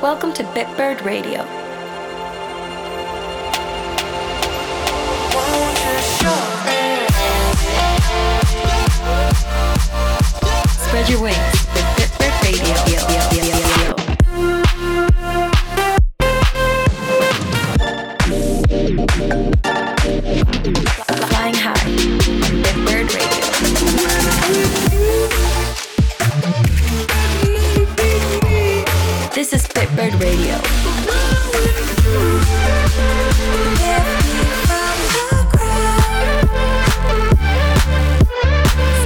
Welcome to Bitbird Radio. Spread your wings Bitbird Radio.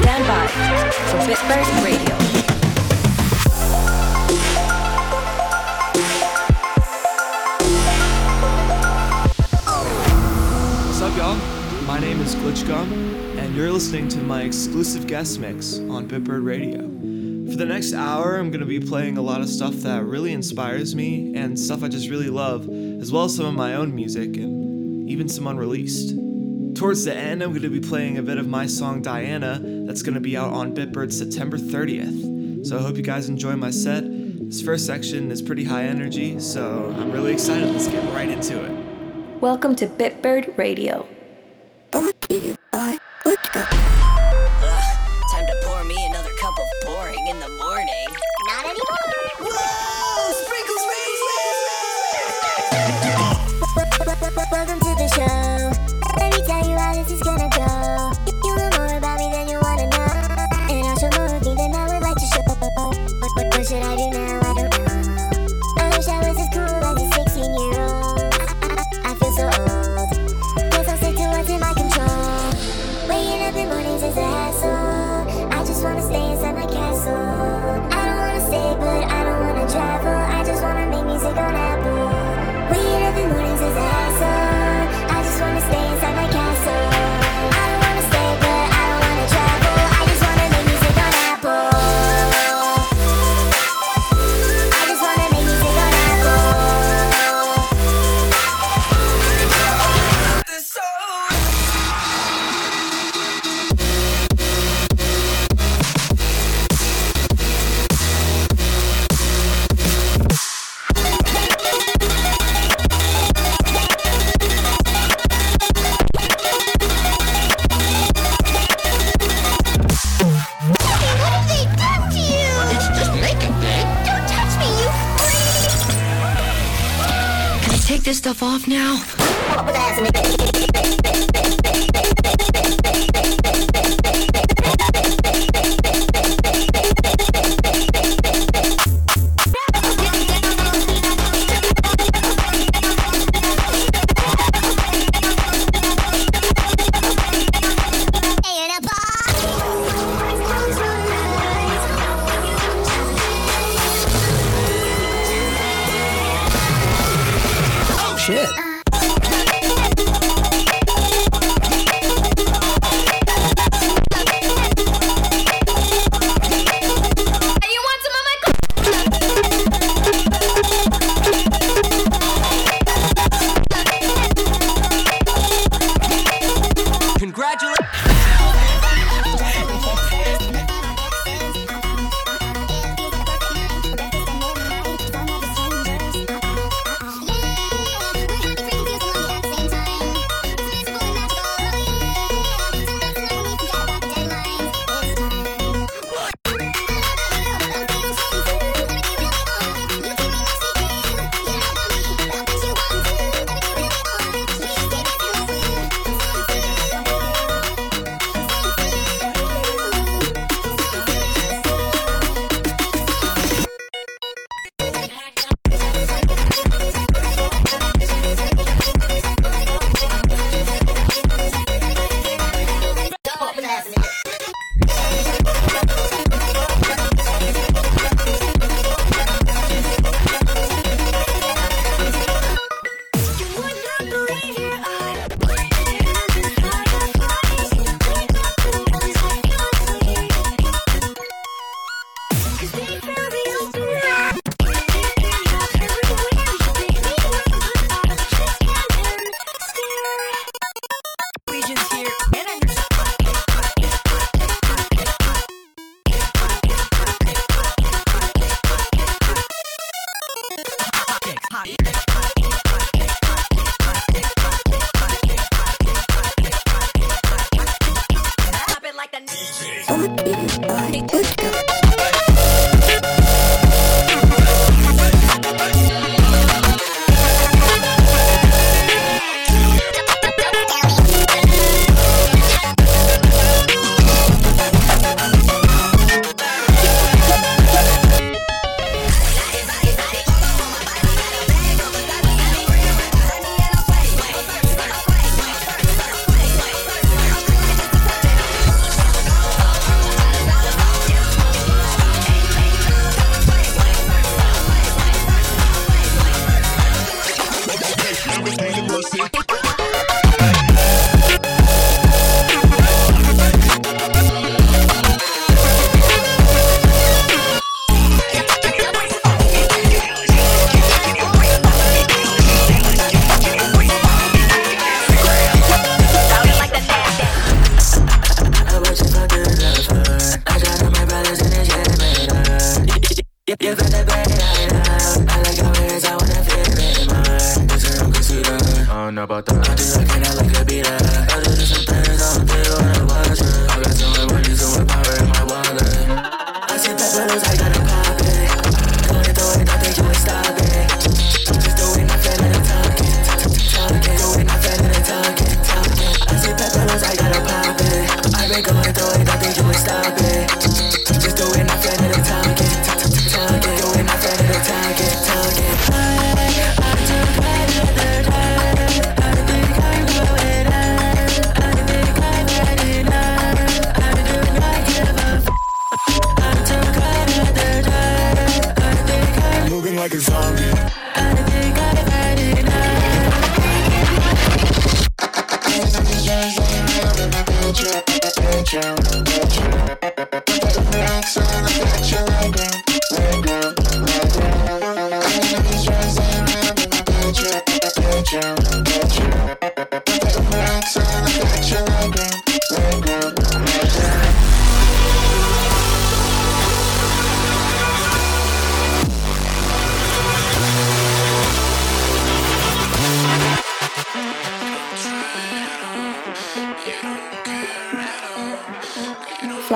Stand by for Bitbird Radio. What's up, y'all? My name is Glitch Gum, and you're listening to my exclusive guest mix on Bitbird Radio. The next hour, I'm going to be playing a lot of stuff that really inspires me and stuff I just really love, as well as some of my own music and even some unreleased. Towards the end, I'm going to be playing a bit of my song Diana that's going to be out on Bitbird September 30th. So I hope you guys enjoy my set. This first section is pretty high energy, so I'm really excited. Let's get right into it. Welcome to Bitbird Radio.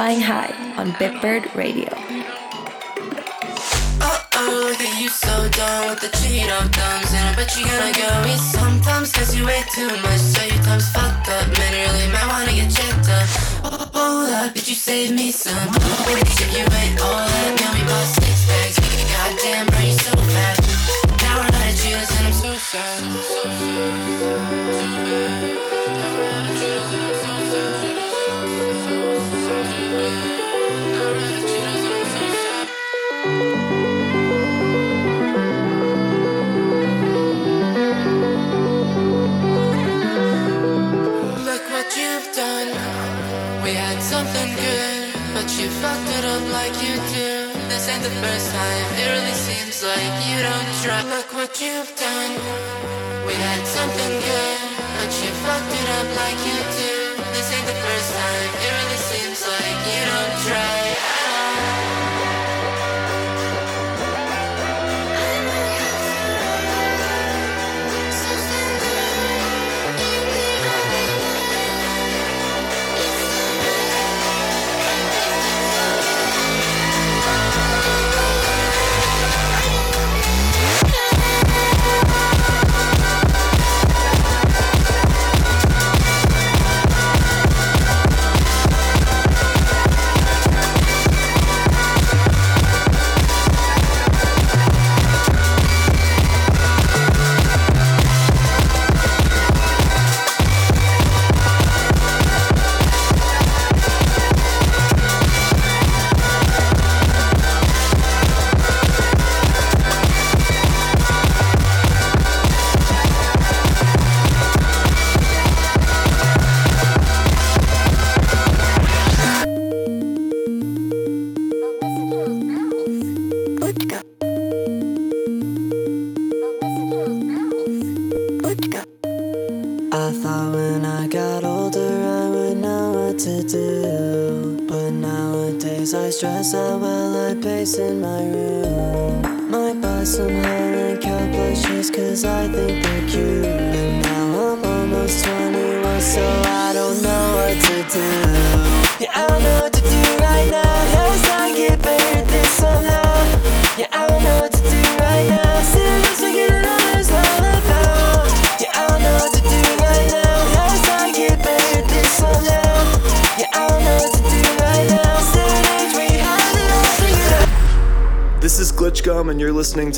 Flying High on Bitbird Radio. You so done with the cheat thumbs. And I bet you gonna go sometimes Cause you too much, so your thumb's fucked up Man, you really might wanna get checked up. Oh, up, bitch, you me some? You all that? Now we bought six bags Goddamn, bro, you so Now we're and I'm so sad, so sad. But you fucked it up like you do. This ain't the first time. It really seems like you don't try. Look what you've done. We had something good, but you fucked it up like you do. This ain't the first time. It really seems like you don't try.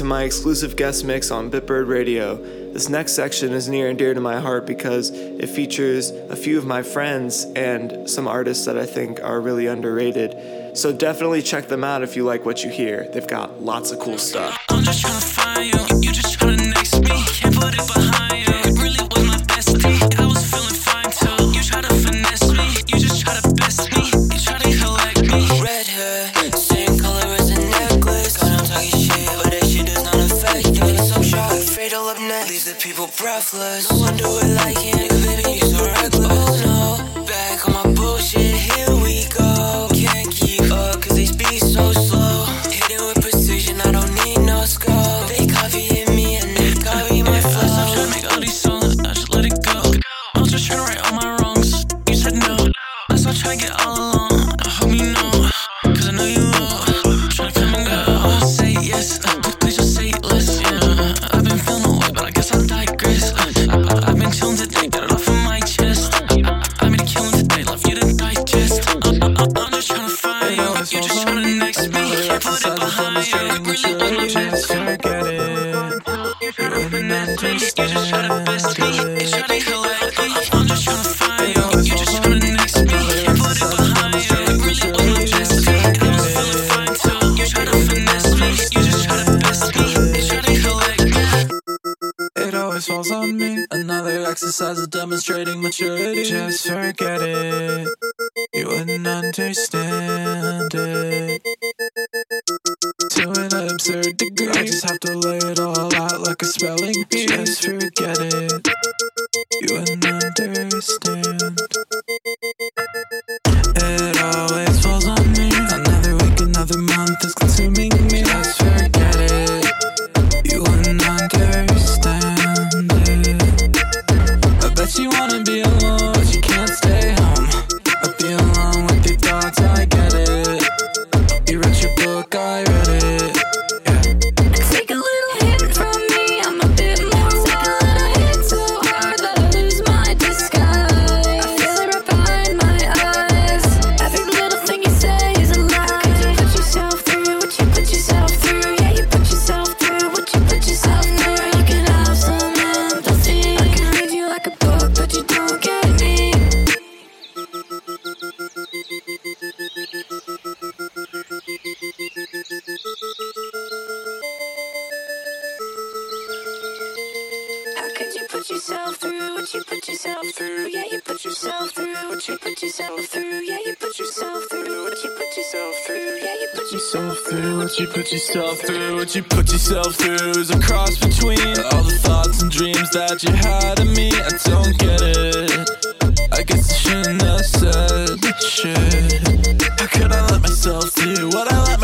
my exclusive guest mix on Bitbird Radio. This next section is near and dear to my heart because it features a few of my friends and some artists that I think are really underrated. So definitely check them out if you like what you hear. They've got lots of cool stuff. you put yourself through, what you put yourself through is a cross between all the thoughts and dreams that you had of me. I don't get it. I guess I shouldn't have said shit. How could I let myself do what I let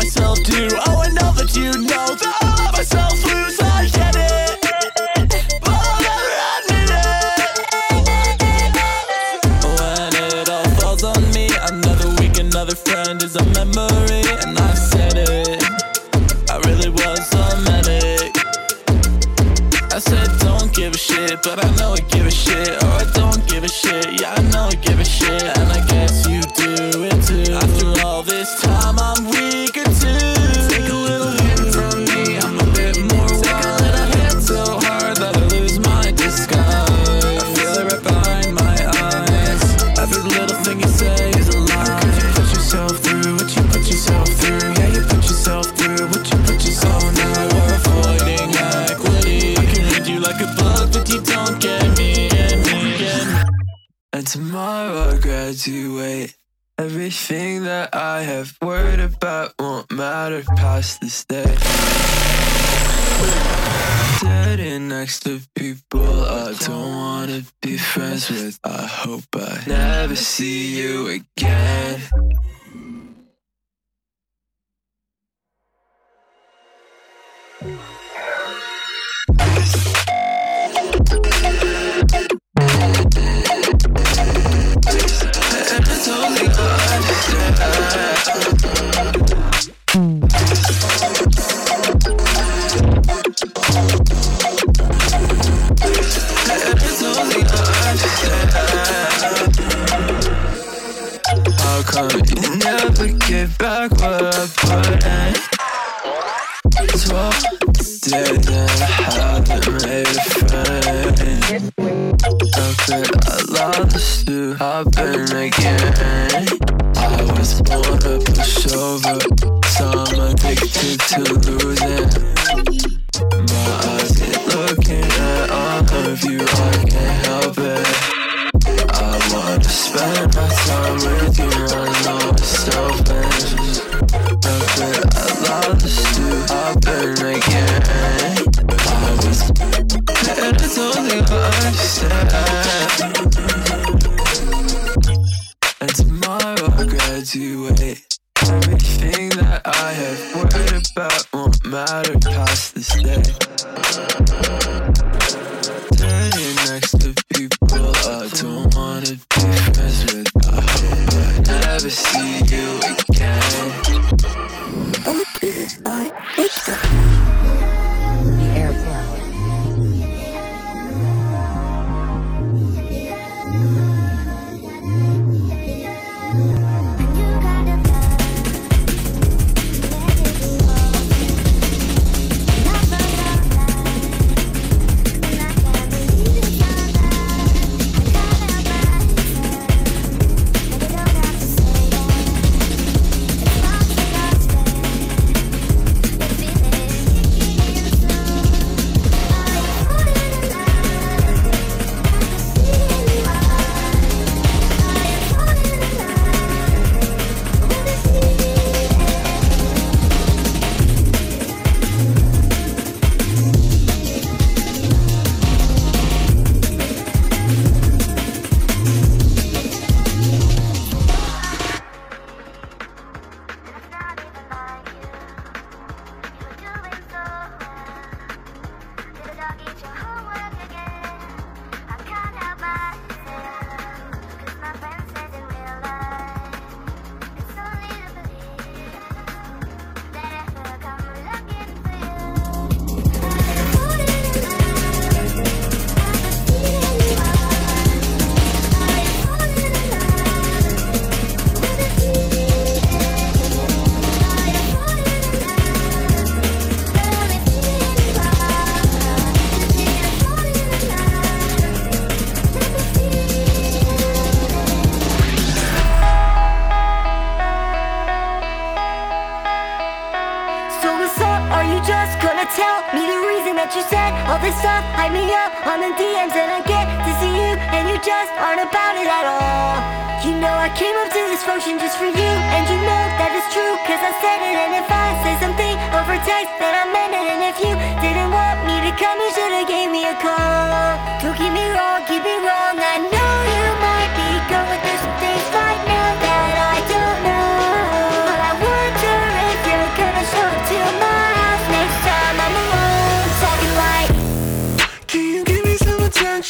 Bye.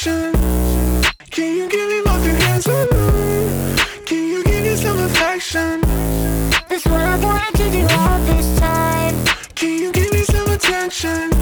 affection. Can you give me both your hands? Ooh. Can you give me some affection? This love wanted to do all this time. Can you give me some attention?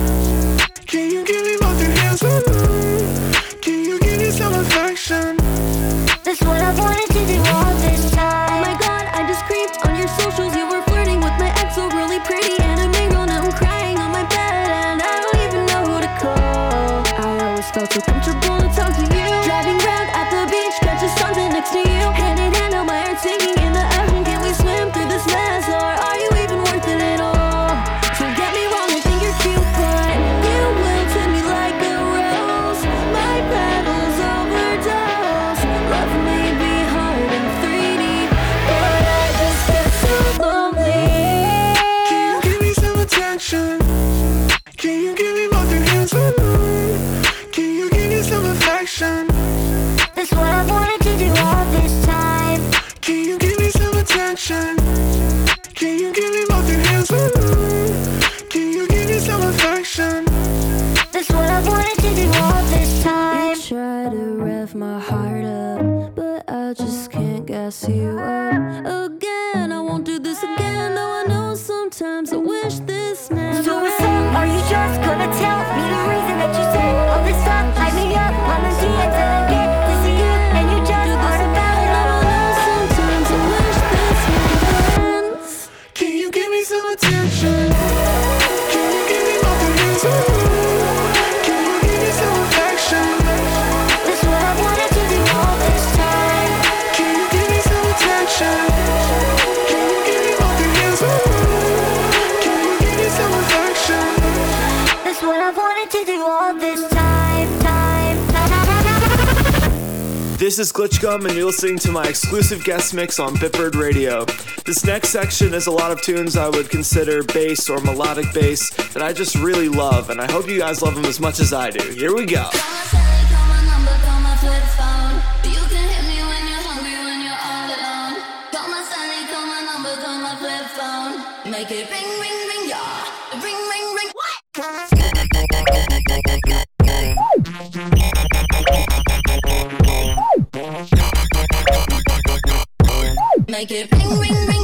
This is Glitchgum, and you're listening to my exclusive guest mix on Bitbird Radio. This next section is a lot of tunes I would consider bass or melodic bass that I just really love, and I hope you guys love them as much as I do. Here we go. like it. Ring ring ring.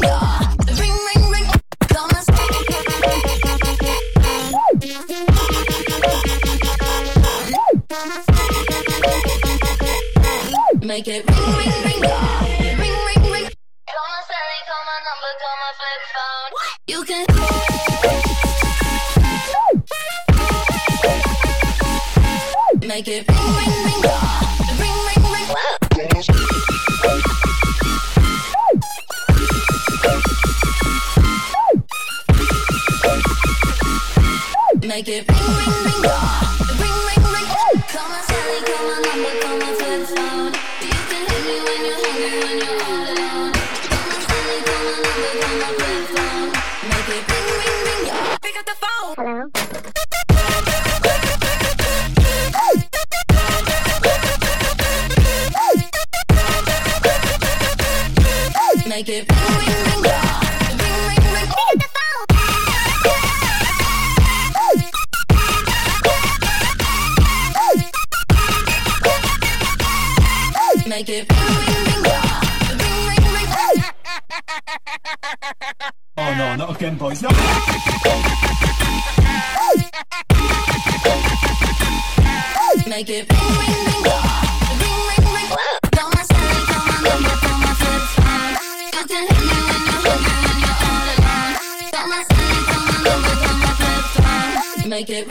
Make it Oh no, not again, boys. No. Make it Make it.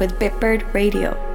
With Bitbird Radio.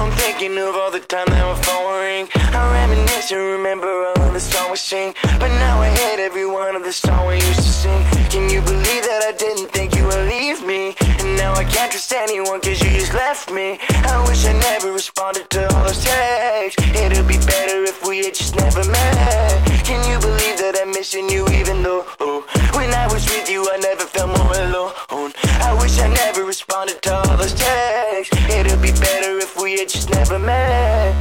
I'm thinking of all the time that will ring. I reminisce and remember all of the song we sing. But now I hate every one of the songs we used to sing. Can you believe that I didn't think you would leave me? And now I can't trust anyone cause you just left me. I wish I never responded to all those texts. It'd be better if we had just never met. Can you believe that I'm missing you never met.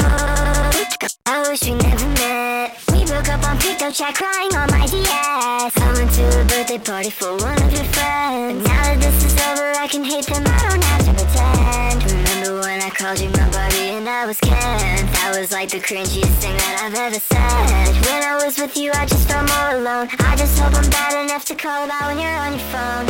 I wish we never met. We broke up on PictoChat, crying on my DS. I went to a birthday party for one of your friends. Now that this is over, I can hate them. I don't have to pretend. Remember when I called you my buddy and I was Ken? That was like the cringiest thing that I've ever said. When I was with you, I just felt more alone. I just hope I'm bad enough to call about when you're on your phone.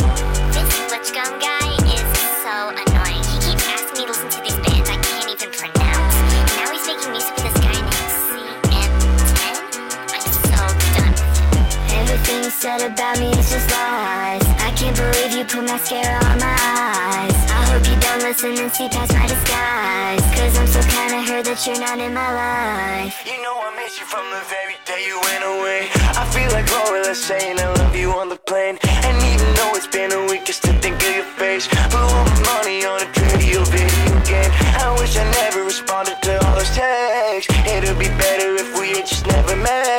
Mascara on my eyes. I hope you don't listen and see past my disguise. Cause I'm so kinda hurt that you're not in my life. You know I miss you from the very day you went away. I feel like Lola saying I love you on the plane. And even though it's been a week, I still think of your face. Blew my money on a trivial video game. I wish I never responded to all those texts. It'd be better if we had just never met.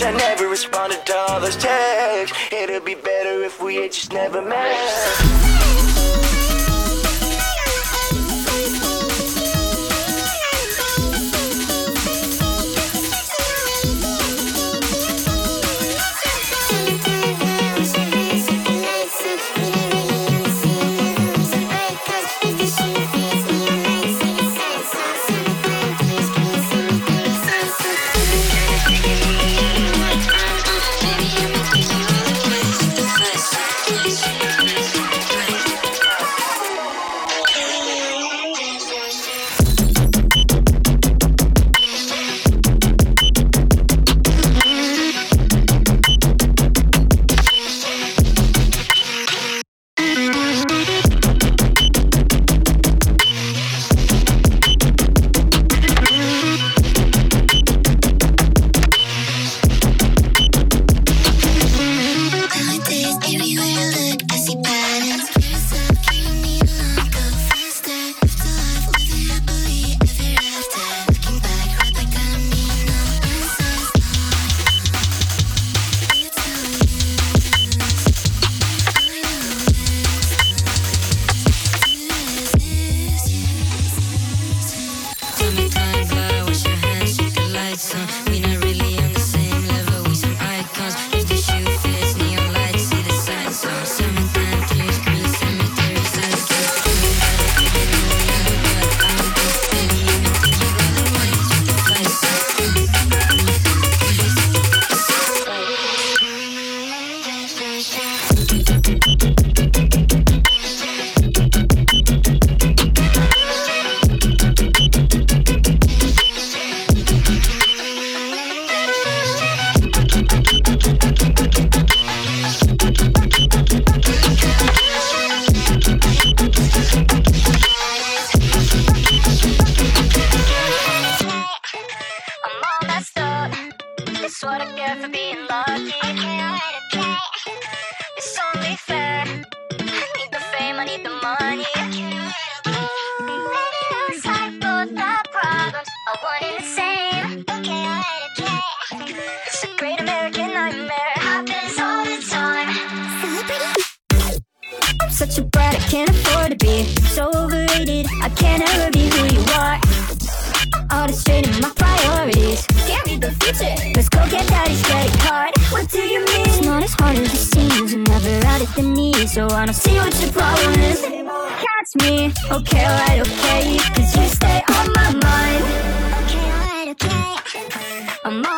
I never responded to all those texts. It'd be better if we had just never met. so bright, I can't afford to be so overrated. I can't ever be who you are. All this in my priorities. Can't read the future. Let's go get daddy's credit card. What do you mean? It's not as hard as it seems. I'm never out at the knees, so I don't see what your problem is. Catch me, okay, alright, okay, cause you stay on my mind. Okay, alright, okay. I'm on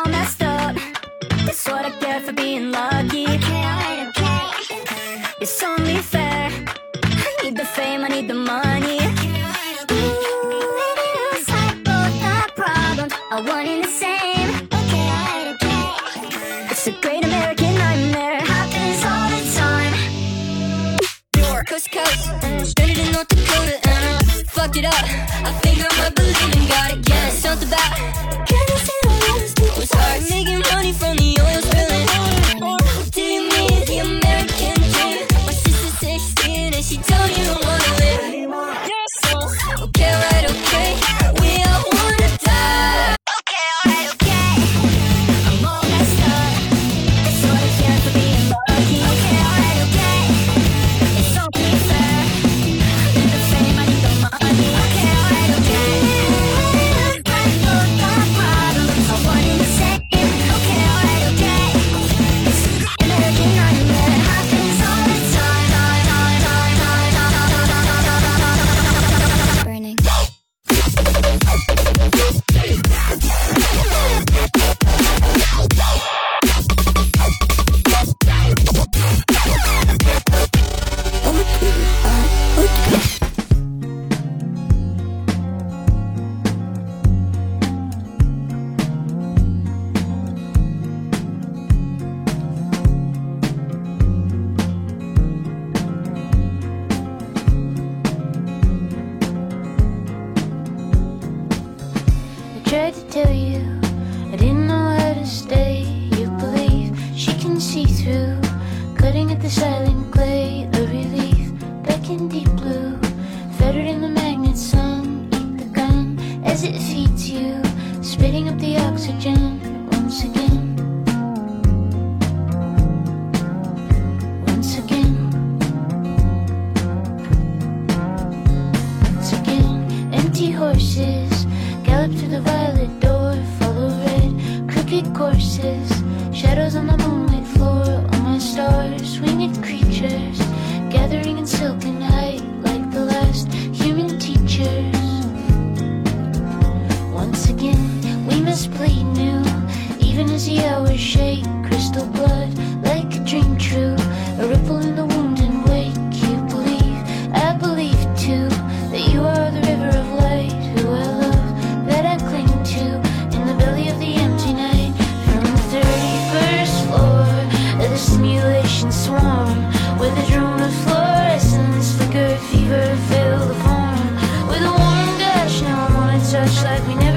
up. I think I might believe in God again. Something about rush like we never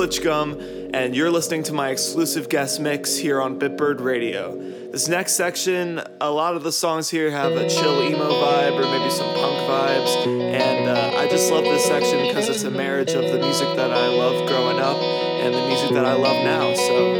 Glitch Gum, and you're listening to my exclusive guest mix here on Bitbird Radio. This next section, a lot of the songs here have a chill emo vibe or maybe some punk vibes, and uh, I just love this section because it's a marriage of the music that I loved growing up and the music that I love now. So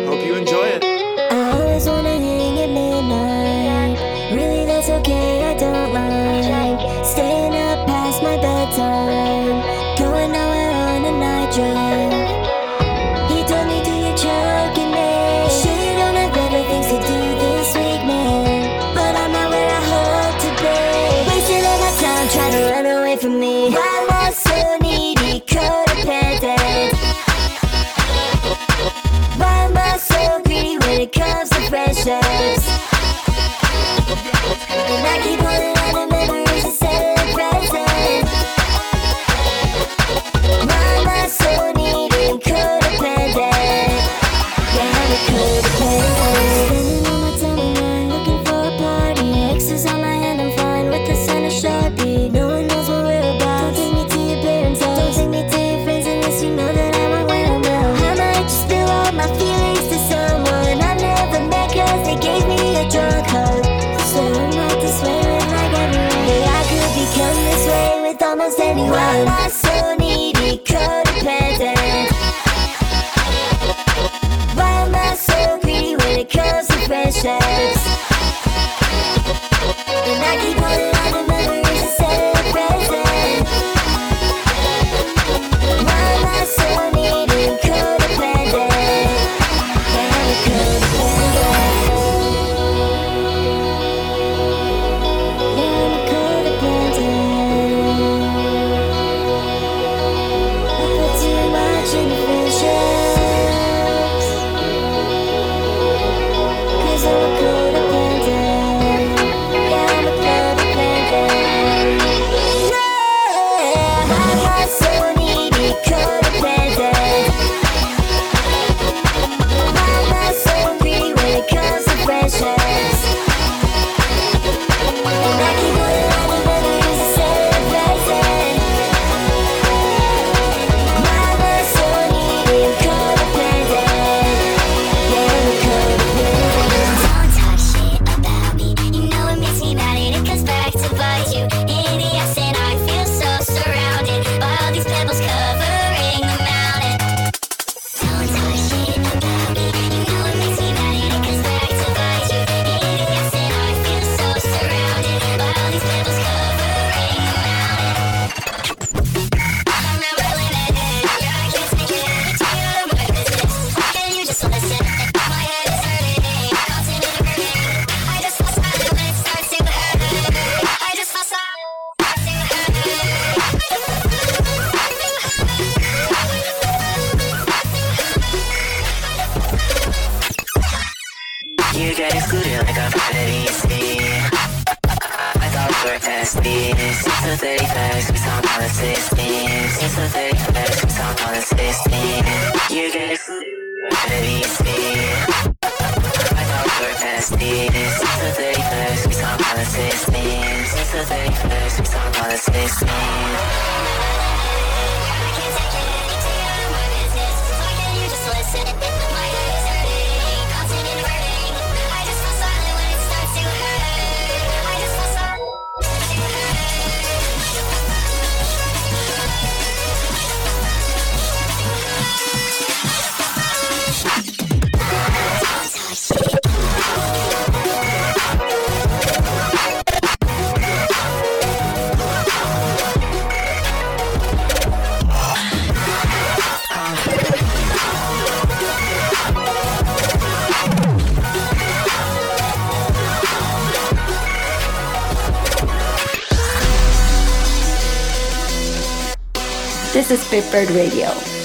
This is Bitbird Radio.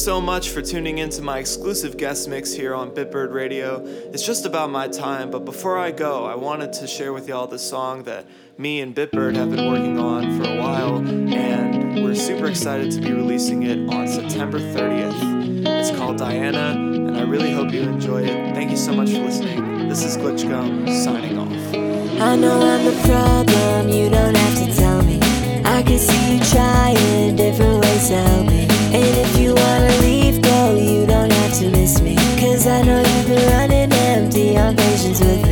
So much for tuning in to my exclusive guest mix here on Bitbird Radio. It's just about my time, but before I go, I wanted to share with y'all this song that me and Bitbird have been working on for a while, and we're super excited to be releasing it on September 30th. It's called Diana, and I really hope you enjoy it. Thank you so much for listening. This is Glitch Gum signing off. I know I'm the problem, you don't have to tell me. I can see you trying different ways to help with